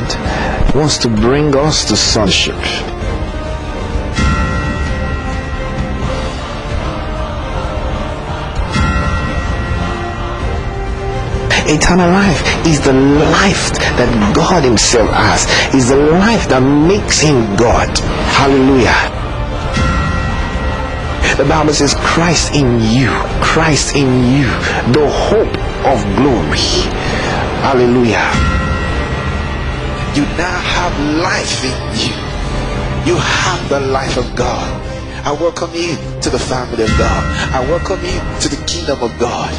God wants to bring us to sonship. Eternal life is the life that God Himself has, is the life that makes Him God. Hallelujah. The Bible says, Christ in you, Christ in you, the hope of glory. Hallelujah. You now have life in you. You have the life of God. I welcome you to the family of God. I welcome you to the kingdom of God.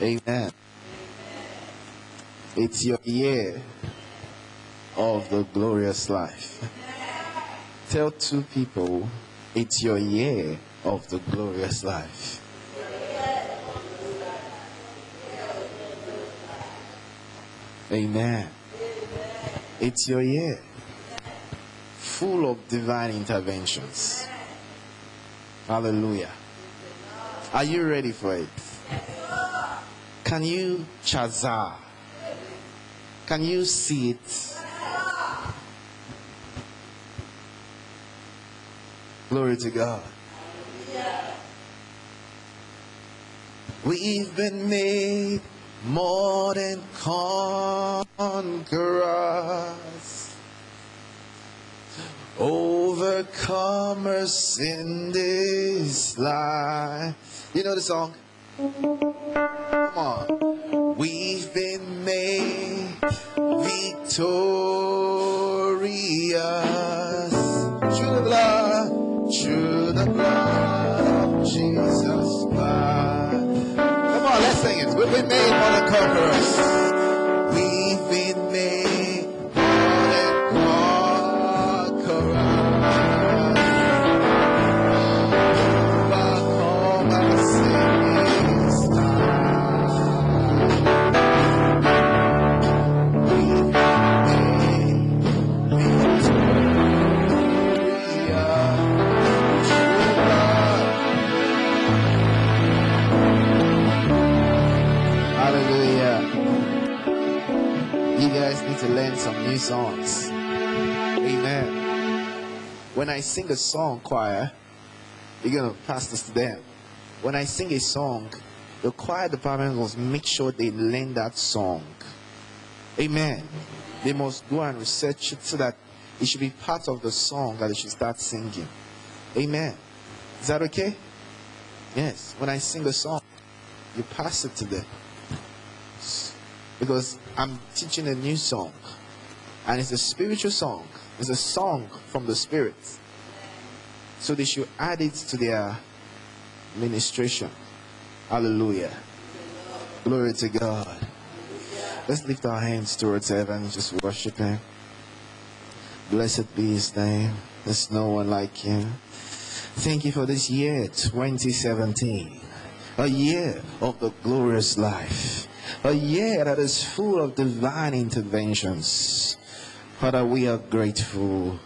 Amen. It's your year of the glorious life. Tell two people it's your year of the glorious life. Amen. It's your year full of divine interventions. Hallelujah. Are you ready for it? Can you chaza? Can you see it? Glory to God. We've been made more than conquerors, overcomers in this life. You know the song? Come on. We've been made victorious through the blood, through the blood of Jesus Christ. Come on, let's sing it. We've been made more than conquerors. New songs. Amen. When I sing a song, choir, you're going to pass this to them. When I sing a song, the choir department must make sure they learn that song. Amen. They must go and research it so that it should be part of the song that they should start singing. Amen. Is that okay? Yes. When I sing a song, you pass it to them because I'm teaching a new song, and it's a spiritual song. It's a song from the Spirit, so they should add it to their ministration. Hallelujah! Glory to God. Let's lift our hands towards heaven and just worship Him. Blessed be His name. There's no one like Him. Thank you for this year, 2017 a year of the glorious life, a year that is full of divine interventions. Father, we are grateful.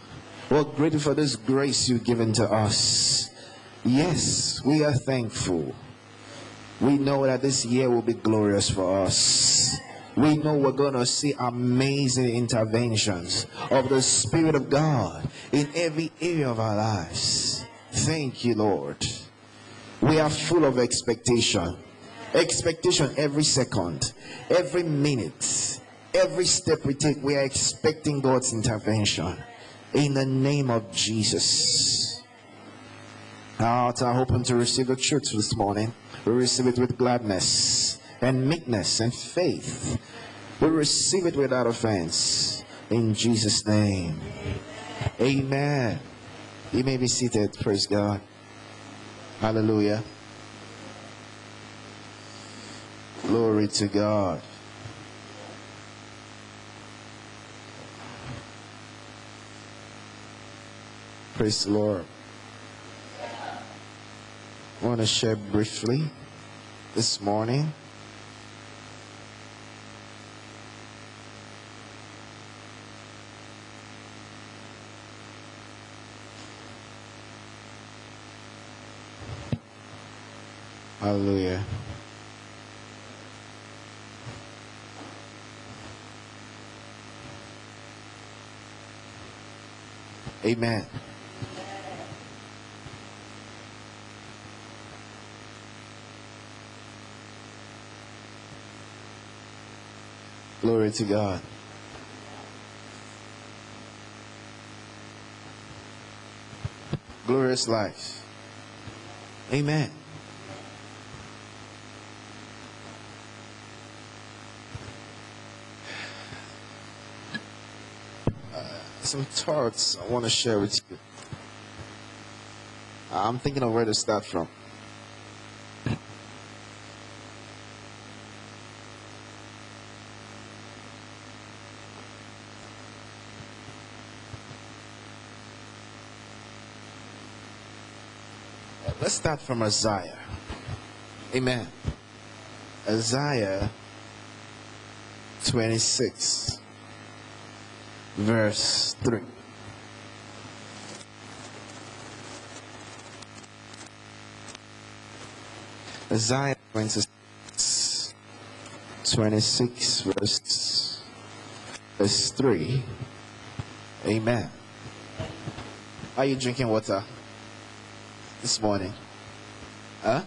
We're grateful for this grace you've given to us. Yes, we are thankful. We know that this year will be glorious for us. We know we're going to see amazing interventions of the Spirit of God in every area of our lives. Thank you, Lord. We are full of expectation. Expectation every second, every minute, every step we take, we are expecting God's intervention. In the name of Jesus. Ah, Our hearts are open to receive the truth this morning. We receive it with gladness and meekness and faith. We receive it without offense. In Jesus' name. Amen. You may be seated. Praise God. Hallelujah. Glory to God. Praise the Lord. I want to share briefly this morning. Hallelujah. Amen. Glory to God. Glorious life. Amen. Uh, some thoughts I want to share with you. I'm thinking of where to start from. Let's start from Isaiah. Amen. Isaiah 26, verse 3. Isaiah 26, 26 verse, verse 3. Amen. Are you drinking water this morning? Huh?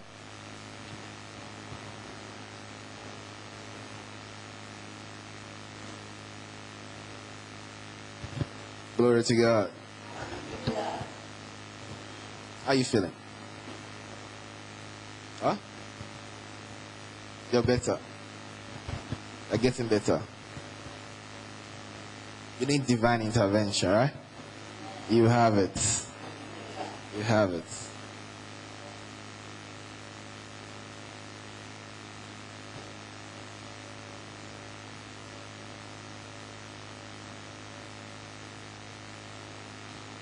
Glory to God. How you feeling? Huh? You're better. You're getting better. You need divine intervention, right? You have it. You have it.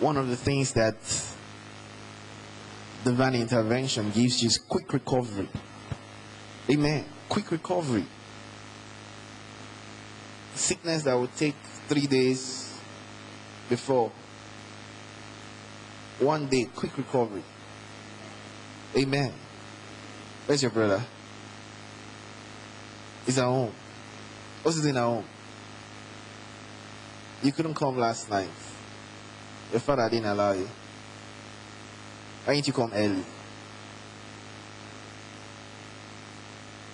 One of the things that divine intervention gives you is quick recovery. Amen. Quick recovery. Sickness that would take three days before. One day, quick recovery. Amen. Where's your brother? He's at home. What's he doing at home? You couldn't come last night. Your father didn't allow you. Why didn't you come early?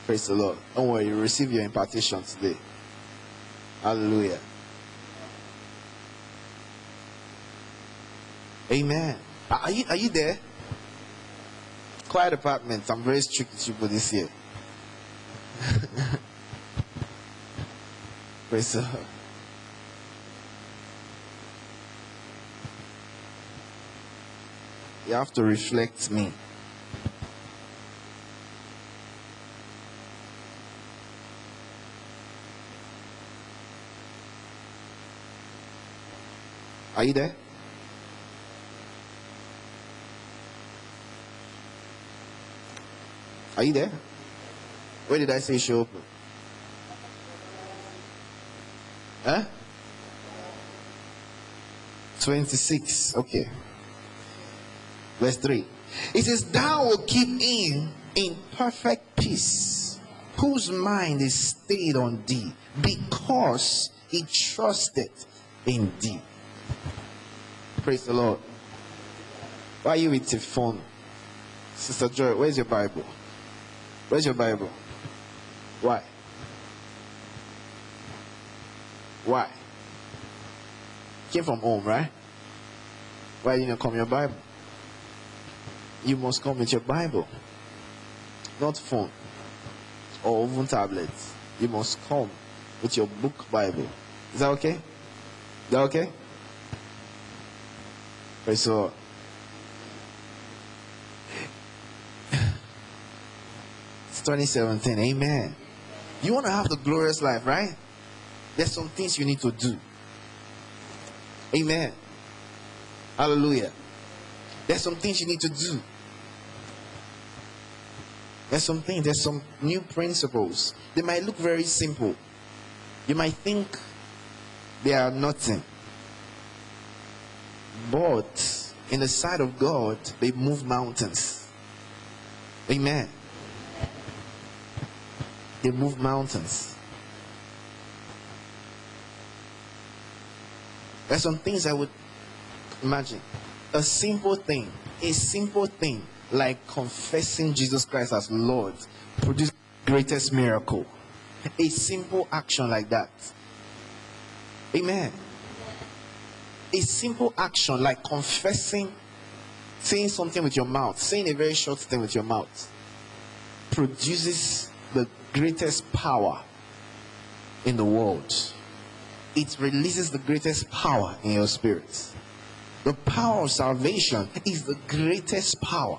Praise the Lord. Don't worry, you receive your impartation today. Hallelujah. Amen. Are you are you there? Quiet apartment. I'm very strict with you for this year. Praise the Lord. You have to reflect me. Are you there? Are you there? Where did I say show open? Huh? 26. Okay. Verse 3. It says, Thou will keep him in perfect peace, whose mind is stayed on thee, because he trusted in thee. Praise the Lord. Why are you with your phone? Sister Joy, where's your Bible? Where's your Bible? Why? Why? Came from home, right? Why didn't you come your Bible? You must come with your Bible, not phone or even tablet. You must come with your book Bible. Is that okay? Is that okay? Praise so it's 2017. Amen. You want to have the glorious life, right? There's some things you need to do. Amen. Hallelujah. There's some things you need to do. There's some things, there's some new principles. They might look very simple. You might think they are nothing. But in the sight of God, they move mountains. Amen. they move mountains. There's some things I would imagine. A simple thing, a simple thing like confessing Jesus Christ as Lord produces greatest miracle. A simple action like that. Amen. A simple action like confessing, saying something with your mouth, saying a very short thing with your mouth, produces the greatest power in the world. It releases the greatest power in your spirit. The power of salvation is the greatest power.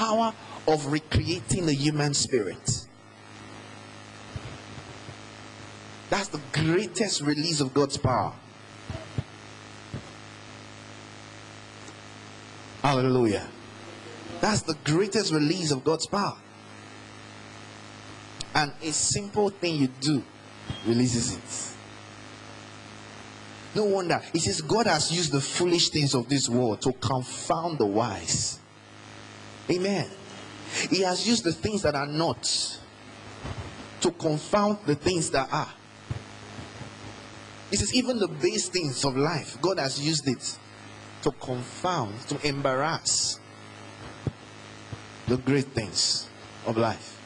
Power of recreating the human spirit. That's the greatest release of God's power. Hallelujah. That's the greatest release of God's power. And a simple thing you do releases it. No wonder. It says God has used the foolish things of this world to confound the wise. Amen. He has used the things that are not to confound the things that are. This is even the base things of life, God has used it to confound, to embarrass the great things of life.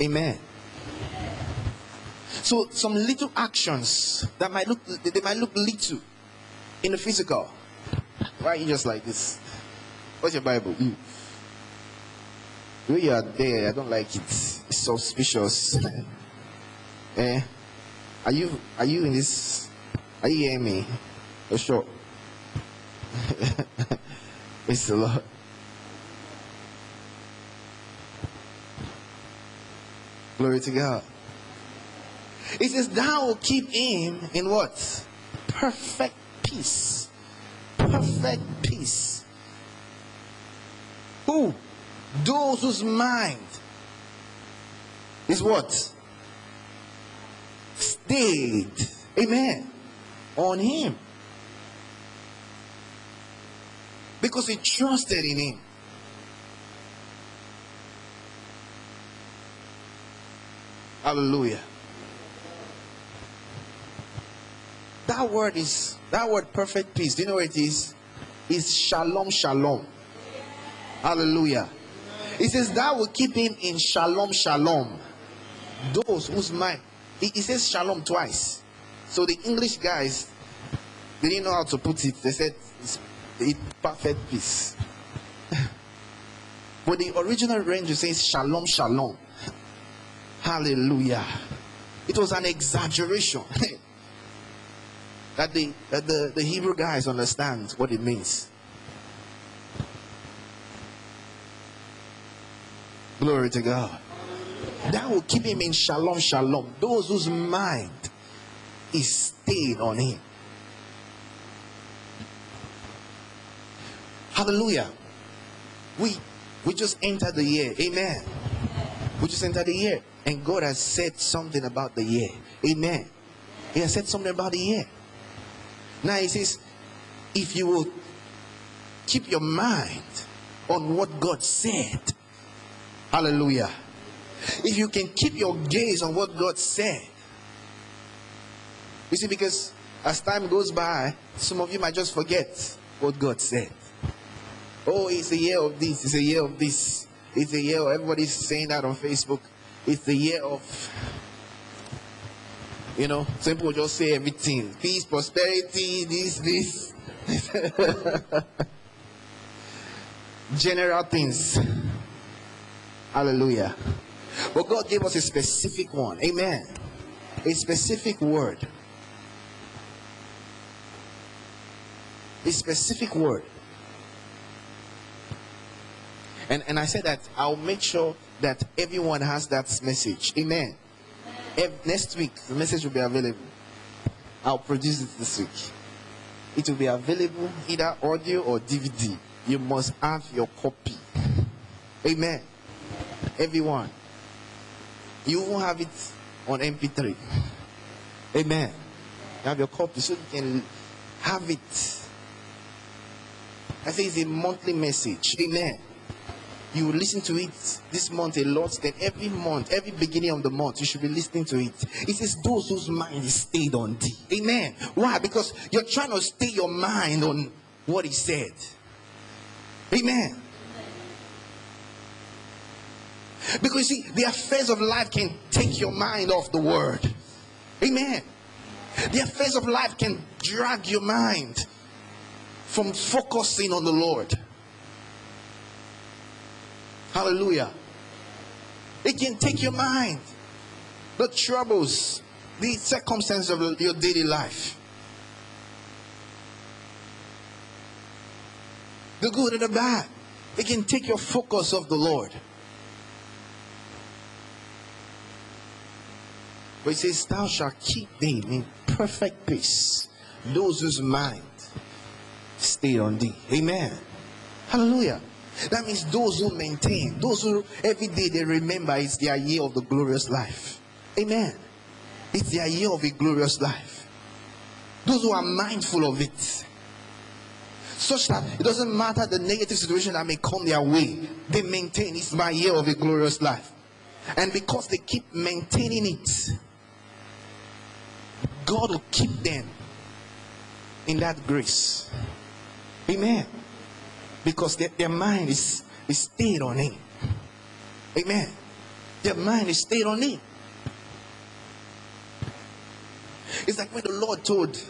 Amen. So some little actions that might look they might look little in the physical. Why are you just like this? What's your Bible? The you are there, I don't like it. It's suspicious. eh? Are you are you in this? Are you hearing me? For sure. it's a lot. Glory to God. It says, Thou will keep him in what? Perfect peace. Perfect. Who? Those whose mind is what? Stayed. Amen. On him. Because he trusted in him. Hallelujah. That word is that word perfect peace. Do you know what it is? It's shalom, shalom. Hallelujah. It says that will keep him in shalom, shalom. Those whose mind. he, it says shalom twice. So the English guys they didn't know how to put it. They said it's, it's perfect peace. but the original range says shalom, shalom. Hallelujah. It was an exaggeration. that the, that the, the Hebrew guys understand what it means. Glory to God. That will keep him in shalom, shalom. Those whose mind is stayed on him. Hallelujah. We we just entered the year. Amen. We just entered the year. And God has said something about the year. Amen. He has said something about the year. Now he says, if you will keep your mind on what God said, hallelujah. If you can keep your gaze on what God said, you see, because as time goes by, some of you might just forget what God said. Oh, it's a year of this, it's a year of this, it's a year, of, everybody's saying that on Facebook. It's the year of you know, some people just say everything. Peace, prosperity, this, this. General things. Hallelujah. But God gave us a specific one. Amen. A specific word. A specific word. And, and I said that I'll make sure that everyone has that message. Amen. If, next week, the message will be available. I'll produce it this week. It will be available either audio or DVD. You must have your copy. Amen. Everyone. You won't have it on MP3. Amen. You have your copy so you can have it. I say it's a monthly message. Amen. you listen to it this month a lot, then every month, every beginning of the month, you should be listening to it. It says, Those whose mind is stayed on thee. Amen. Why? Because you're trying to stay your mind on what he said. Amen. Because you see, the affairs of life can take your mind off the word. Amen. The affairs of life can drag your mind from focusing on the Lord. Hallelujah. It can take your mind, the troubles, the circumstances of your daily life, the good and the bad. It can take your focus of the Lord. But it says, Thou shalt keep them in perfect peace, those whose mind stay on thee. Amen. Hallelujah. That means those who maintain, those who every day they remember it's their year of the glorious life. Amen. It's their year of a glorious life. Those who are mindful of it. Such that it doesn't matter the negative situation that may come their way, they maintain it's my year of a glorious life. And because they keep maintaining it, God will keep them in that grace. Amen. Because their, their mind is, is stayed on Him. Amen. Their mind is stayed on Him. It's like when the Lord told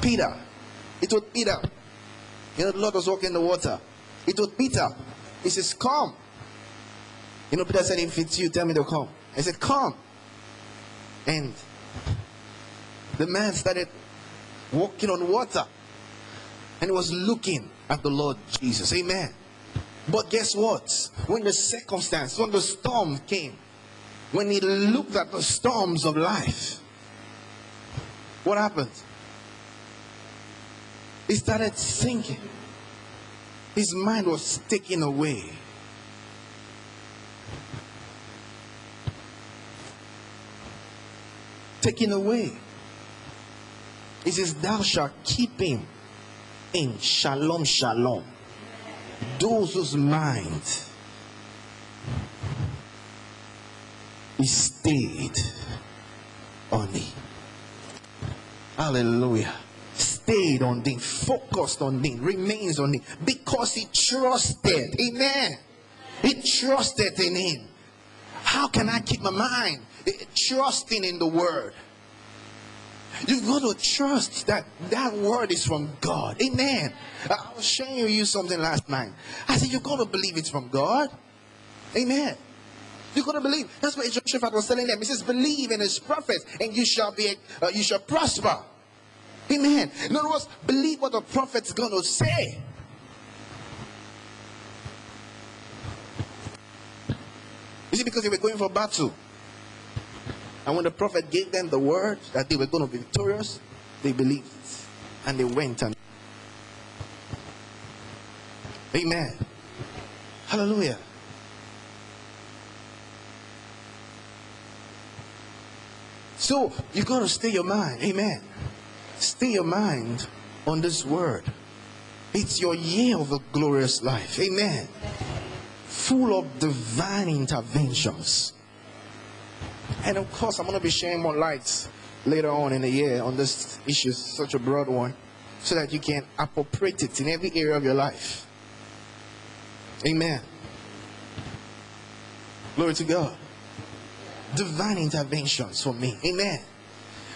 Peter, He told Peter, you know, the Lord was walking in the water. He told Peter, He says, Come. You know, Peter said, If it's you, tell me to come. I said, Come. And the man started walking on water and was looking at the Lord Jesus. Amen. But guess what? When the circumstance, when the storm came, when he looked at the storms of life, what happened? He started sinking. His mind was taken away. Taken away. He says, Thou shalt keep him in shalom, shalom. Those whose mind is stayed on thee. Hallelujah. Stayed on thee, focused on thee, remains on thee because he trusted. Amen. He trusted in him. How can I keep my mind? Trusting in the word. You've got to trust that that word is from God. Amen. I was sharing with you something last night. I said, You've got to believe it's from God. Amen. You've got to believe. That's what Jehoshaphat was telling them. He says, Believe in his prophets, and you shall be, uh, you shall prosper. Amen. In other words, believe what the prophet's going to say. Is it because they were going for battle? And when the prophet gave them the word that they were going to be victorious, they believed. And they went and. Amen. Hallelujah. So you got to stay your mind. Amen. Stay your mind on this word. It's your year of a glorious life. Amen. Full of divine interventions. And of course, I'm going to be sharing more lights later on in the year on this issue, such a broad one, so that you can appropriate it in every area of your life. Amen. Glory to God. Divine interventions for me. Amen.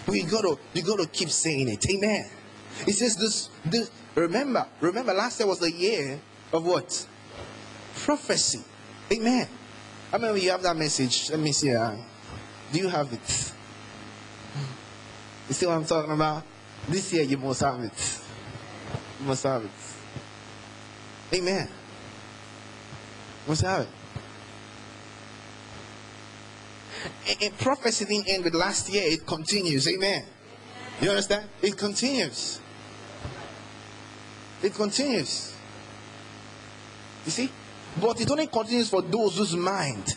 You gotta you gotta keep saying it. Amen. It says this this remember, remember last year was the year of what? Prophecy. Amen. I remember you have that message. Let me see. Uh, Do you have it? You see what I'm talking about? This year you must have it. You must have it. Amen. You must have it. And, and prophecy didn't end with last year, it continues. Amen. You understand? It continues. It continues. You see? But it only continues for those whose mind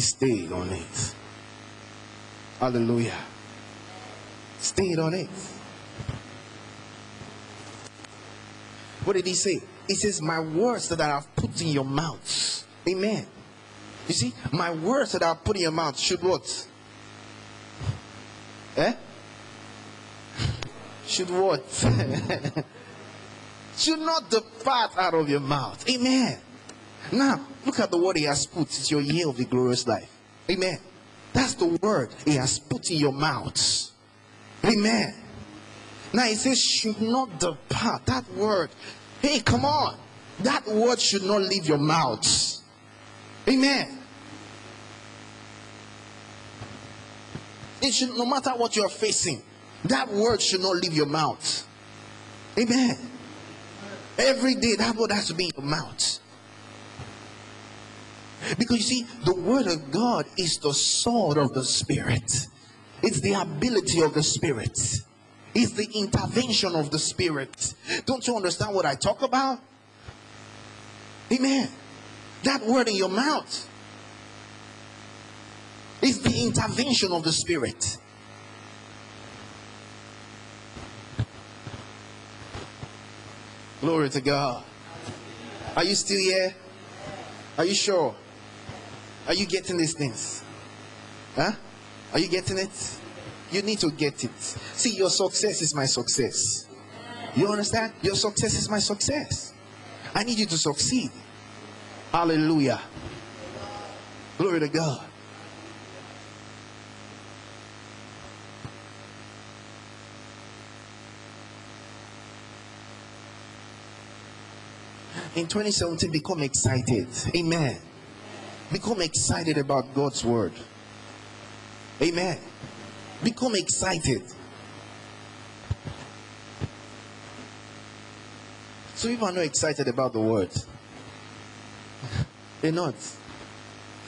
stayed on it. Hallelujah. Stayed on it. What did he say? He says, My words that I have put in your mouth. Amen. You see, my words that I have put in your mouth should what? Eh? Should what? should not depart out of your mouth. Amen. Now, look at the word he has put. It's your year of the glorious life. Amen. That's the word he has put in your mouth. Amen. Now he says, should not depart. That word. Hey, come on. That word should not leave your mouth. Amen. It should, no matter what you're facing, that word should not leave your mouth. Amen. Every day, that word has to be in your mouth. Because you see, the word of God is the sword of the spirit. It's the ability of the spirit. It's the intervention of the spirit. Don't you understand what I talk about? Amen. That word in your mouth is the intervention of the spirit. Glory to God. Are you still here? Are you sure? Are you getting these things? Huh? Are you getting it? You need to get it. See, your success is my success. You understand? Your success is my success. I need you to succeed. Hallelujah. Glory to God. In 2017, become excited. Amen. Become excited about God's word. Amen. Become excited. So people are not excited about the word. They're not.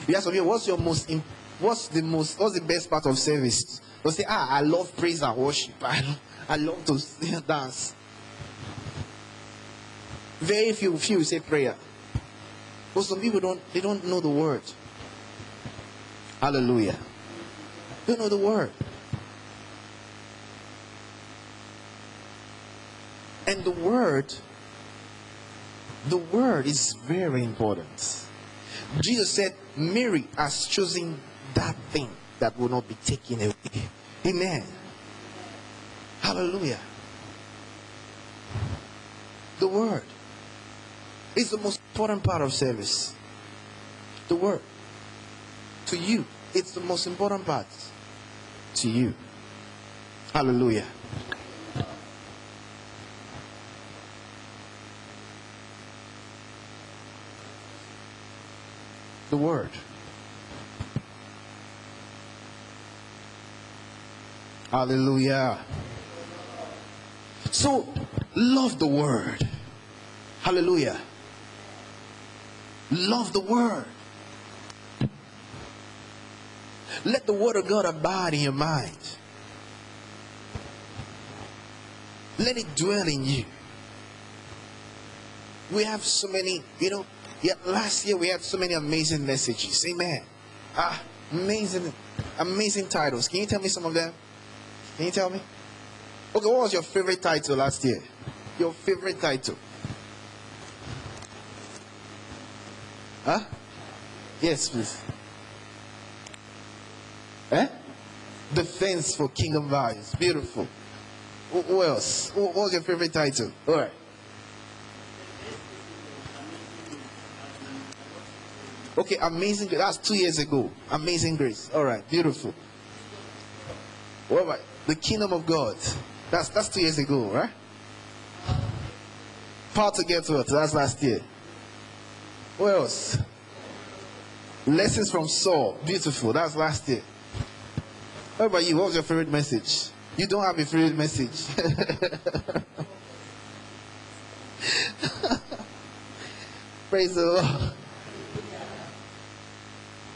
You ask me, what's your most what's the most what's the best part of service? They'll say, ah, I love praise and worship. I, I love to dance. Very few few say prayer. But some people don't they don't know the word. Hallelujah. They don't know the word. And the word, the word is very important. Jesus said, Mary has chosen that thing that will not be taken away. Amen. Hallelujah. The word is the most important part of service. The word. To you, it's the most important part. To you. Hallelujah. The word. Hallelujah. So, love the word. Hallelujah. Love the word. Let the word of God abide in your mind. Let it dwell in you. We have so many, you know, yeah, last year we had so many amazing messages. Amen. Ah, amazing, amazing titles. Can you tell me some of them? Can you tell me? Okay, what was your favorite title last year? Your favorite title? Huh? Yes, please. Eh? Defense for Kingdom Values. Beautiful. Who else? What was your favorite title? All right. Okay, amazing grace. That's two years ago. Amazing grace. All right, beautiful. What about the kingdom of God? That's that's two years ago, right? Power to get to it. That's last year. What else? Lessons from Saul. Beautiful. That's last year. What about you? What was your favorite message? You don't have a favorite message. Praise the Lord.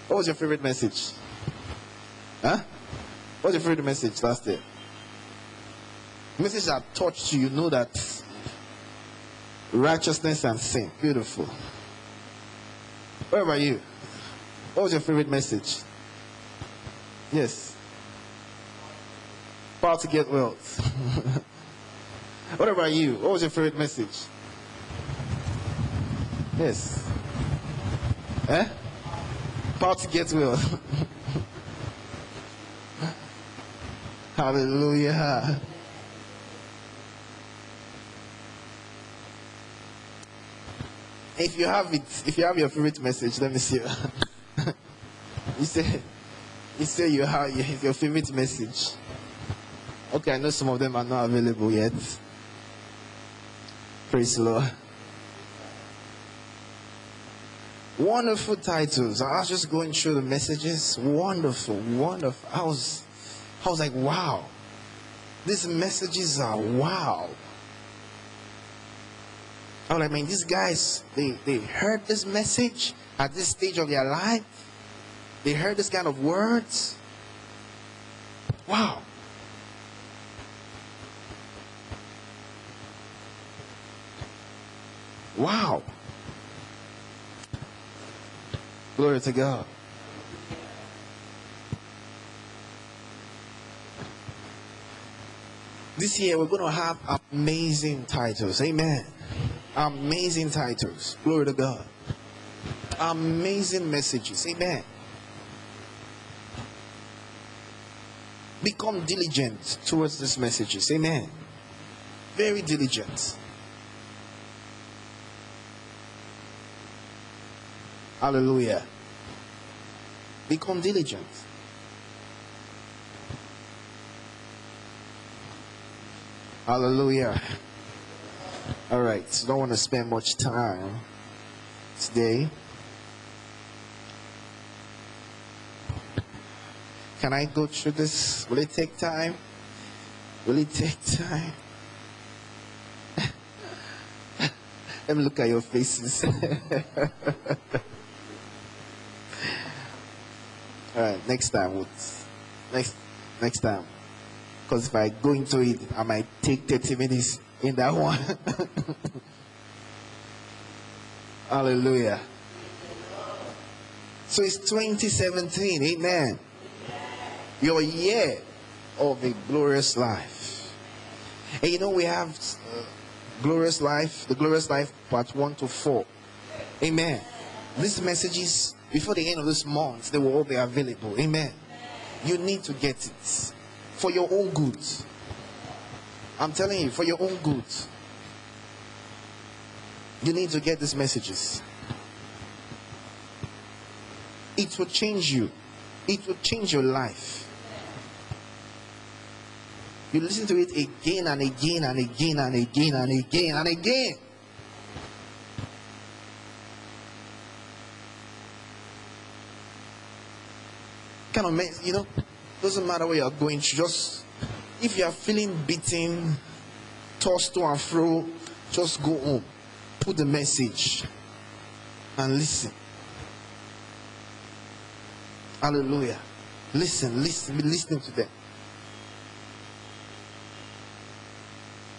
What was your favorite message? Huh? What was your favorite message last year? Message that touched you, you know that righteousness and sin. Beautiful. What about you? What was your favorite message? Yes. Power to get wealth. what about you? What was your favorite message? Yes. Eh? Power to get well. Hallelujah. If you have it, if you have your favorite message, let me see. you say, you say you have your favorite message. Okay, I know some of them are not available yet. Praise the Lord. Wonderful titles. I was just going through the messages. Wonderful, wonderful. I was, I was like, wow. These messages are wow. I was like, man, these guys, they, they heard this message at this stage of their life. They heard this kind of words. Wow. Wow. Glory to God. This year we're going to have amazing titles. Amen. Amazing titles. Glory to God. Amazing messages. Amen. Become diligent towards these messages. Amen. Very diligent. Hallelujah. Become diligent. Hallelujah. All right, so don't want to spend much time today. Can I go through this? Will it take time? Will it take time? Let me look at your faces. All right, next time. Next next time. Because if I go into it, I might take 30 minutes in that one. Hallelujah. So it's 2017. Amen. Your year of a glorious life. And you know, we have uh, glorious life, the glorious life, part 1 to 4. Amen. These messages, before the end of this month, they will all be available. Amen. You need to get it for your own good. I'm telling you, for your own good. You need to get these messages. It will change you, it will change your life. You listen to it again and again and again and again and again and again. Kind of, you know, doesn't matter where you're going just if you are feeling beaten, tossed to and fro, just go home. Put the message and listen. Hallelujah. Listen, listen, be listening to them.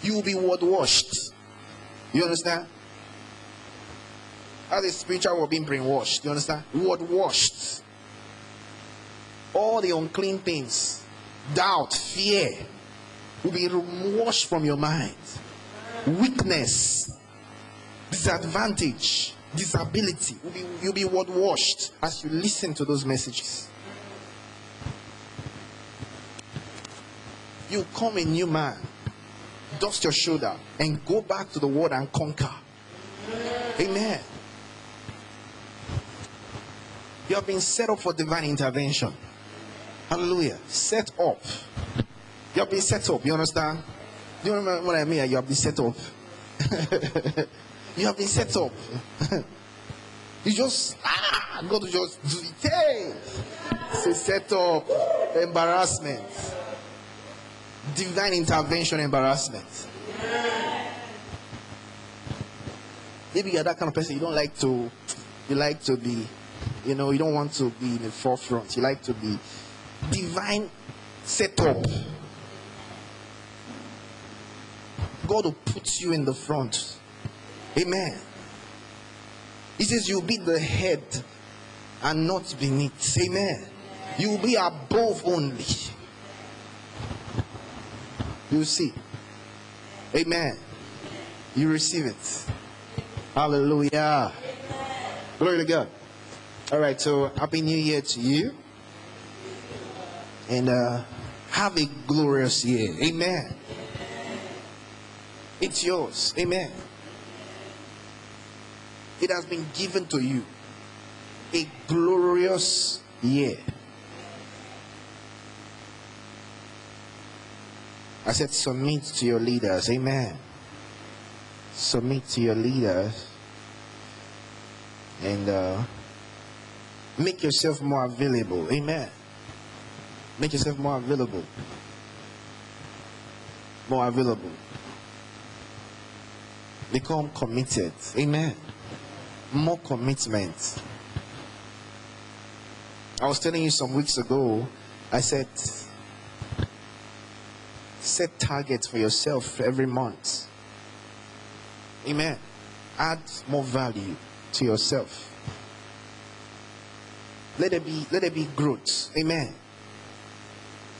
You will be word washed. You understand? As a spiritual world being brainwashed. You understand? Word washed. All the unclean things doubt, fear will be washed from your mind. Weakness, disadvantage, disability will be you'll be what washed as you listen to those messages. You come a new man, dust your shoulder, and go back to the world and conquer. Amen. You have been set up for divine intervention. Hallelujah. Set up. You have been set up. You understand? Do you remember what I mean? You have been set up. you have been set up. you just ah God just do it. Hey, say set up embarrassment. Divine intervention embarrassment. Maybe you're that kind of person. You don't like to. You like to be. You know. You don't want to be in the forefront. You like to be divine setup. God will put you in the front. Amen. He says you'll be the head and not beneath. Amen. You'll be above only. You see. Amen. You receive it. Hallelujah. Glory to God. All right, so Happy New Year to you. And uh, have a glorious year. Amen. It's yours. Amen. It has been given to you. A glorious year. I said, submit to your leaders. Amen. Submit to your leaders. And uh, make yourself more available. Amen. Make yourself more available. More available. Become committed. Amen. More commitment. I was telling you some weeks ago, I said, set targets for yourself every month. Amen. Add more value to yourself. Let there be let there be growth. Amen.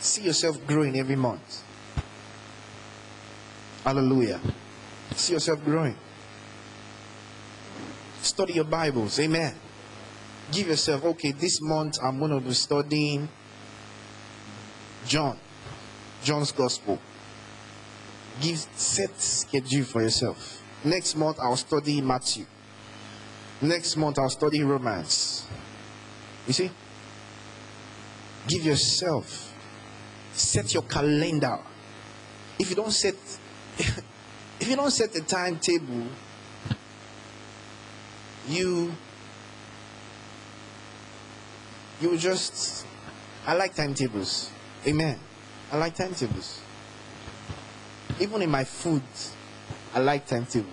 See yourself growing every month. Hallelujah. See yourself growing. Study your Bibles. Amen. Give yourself, okay, this month I'm going to be studying John. John's Gospel. Give set schedule for yourself. Next month I'll study Matthew. Next month I'll study Romans. You see? Give yourself set your calendar. If you don't set if you don't set a timetable, you you just I like timetables. Amen. I like timetables. Even in my food, I like timetable.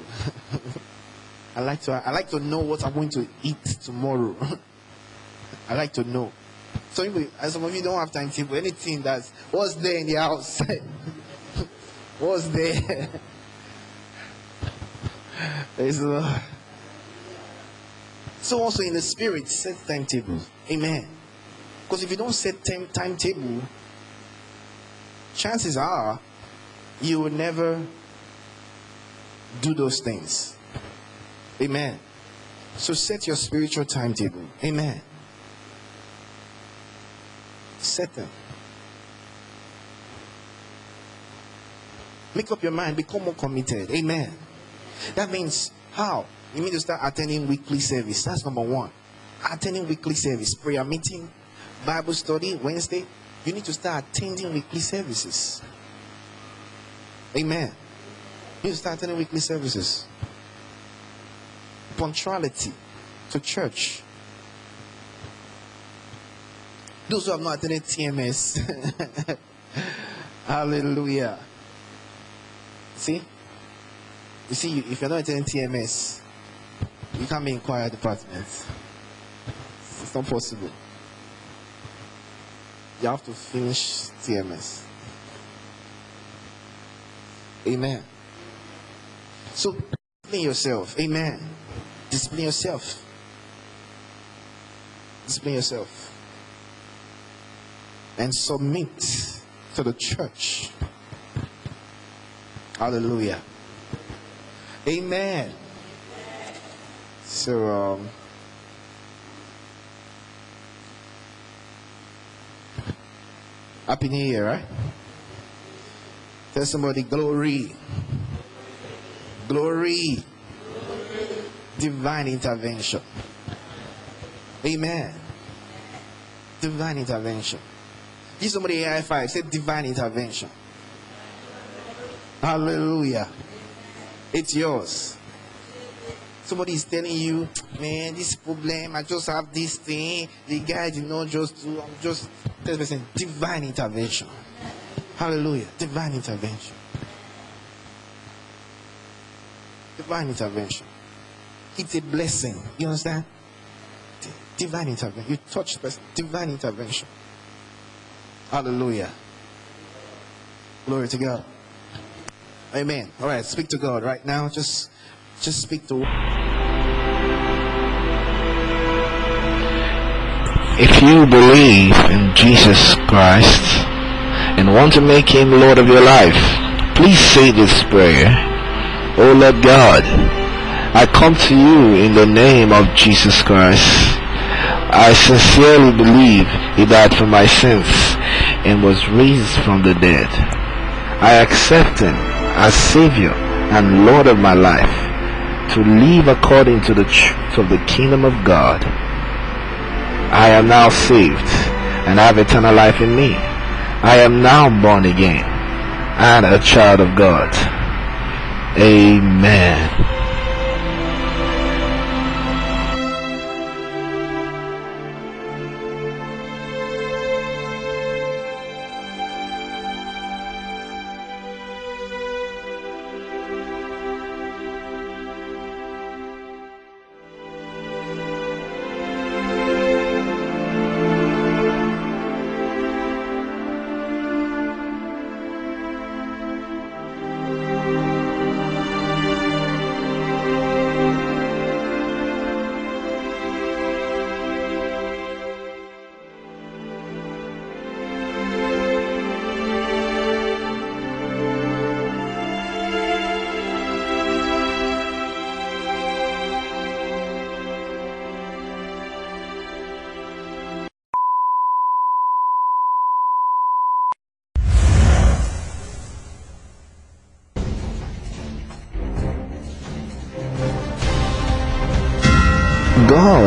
I like to I like to know what I'm going to eat tomorrow. I like to know. Some people, some of you don't have timetable. Anything that's what's there in the house, what's there. Praise the Lord. So also in the spirit, set timetable. Amen. Because if you don't set time timetable, chances are you will never do those things. Amen. So set your spiritual timetable. Amen. Set them. Make up your mind, become more committed. Amen. That means how? You need to start attending weekly service. That's number one. Attending weekly service, prayer meeting, Bible study, Wednesday. You need to start attending weekly services. Amen. You need to start attending weekly services. Punctuality to church. Those who have not attended TMS, hallelujah. See? You see, if you're not attending TMS, you can't be in choir department. It's not possible. You have to finish TMS. Amen. So, discipline yourself. Amen. Discipline yourself. Discipline yourself. And submit to the church. Hallelujah. Amen. So, um, Happy New Year, right? Tell somebody, glory. Glory. Divine intervention. Amen. Divine intervention. Give somebody a high five. Say divine intervention. Hallelujah. It's yours. Somebody is telling you, man, this problem, I just have this thing. The guy did not just do, I'm just, tell person, divine intervention. Hallelujah. Divine intervention. Divine intervention. It's a blessing. You understand? Divine intervention. You touch person. Divine intervention. Hallelujah. Glory to God. Amen. All right, speak to God right now. Just just speak to If you believe in Jesus Christ and want to make him Lord of your life, please say this prayer. Oh Lord God, I come to you in the name of Jesus Christ. I sincerely believe he died for my sins and was raised from the dead. I accept him as Savior and Lord of my life to live according to the truth of the kingdom of God. I am now saved and have eternal life in me. I am now born again and a child of God. Amen.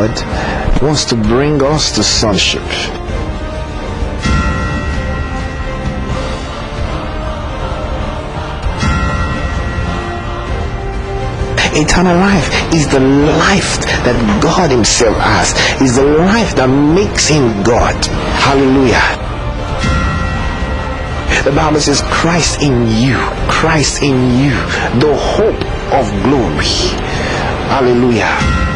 God wants to bring us to sonship. Eternal life is the life that God Himself has, is the life that makes Him God. Hallelujah. The Bible says, Christ in you, Christ in you, the hope of glory. Hallelujah.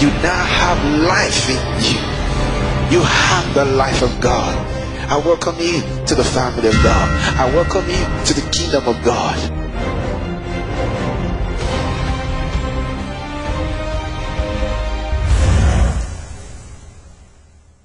You now have life in you. You have the life of God. I welcome you to the family of God. I welcome you to the kingdom of God.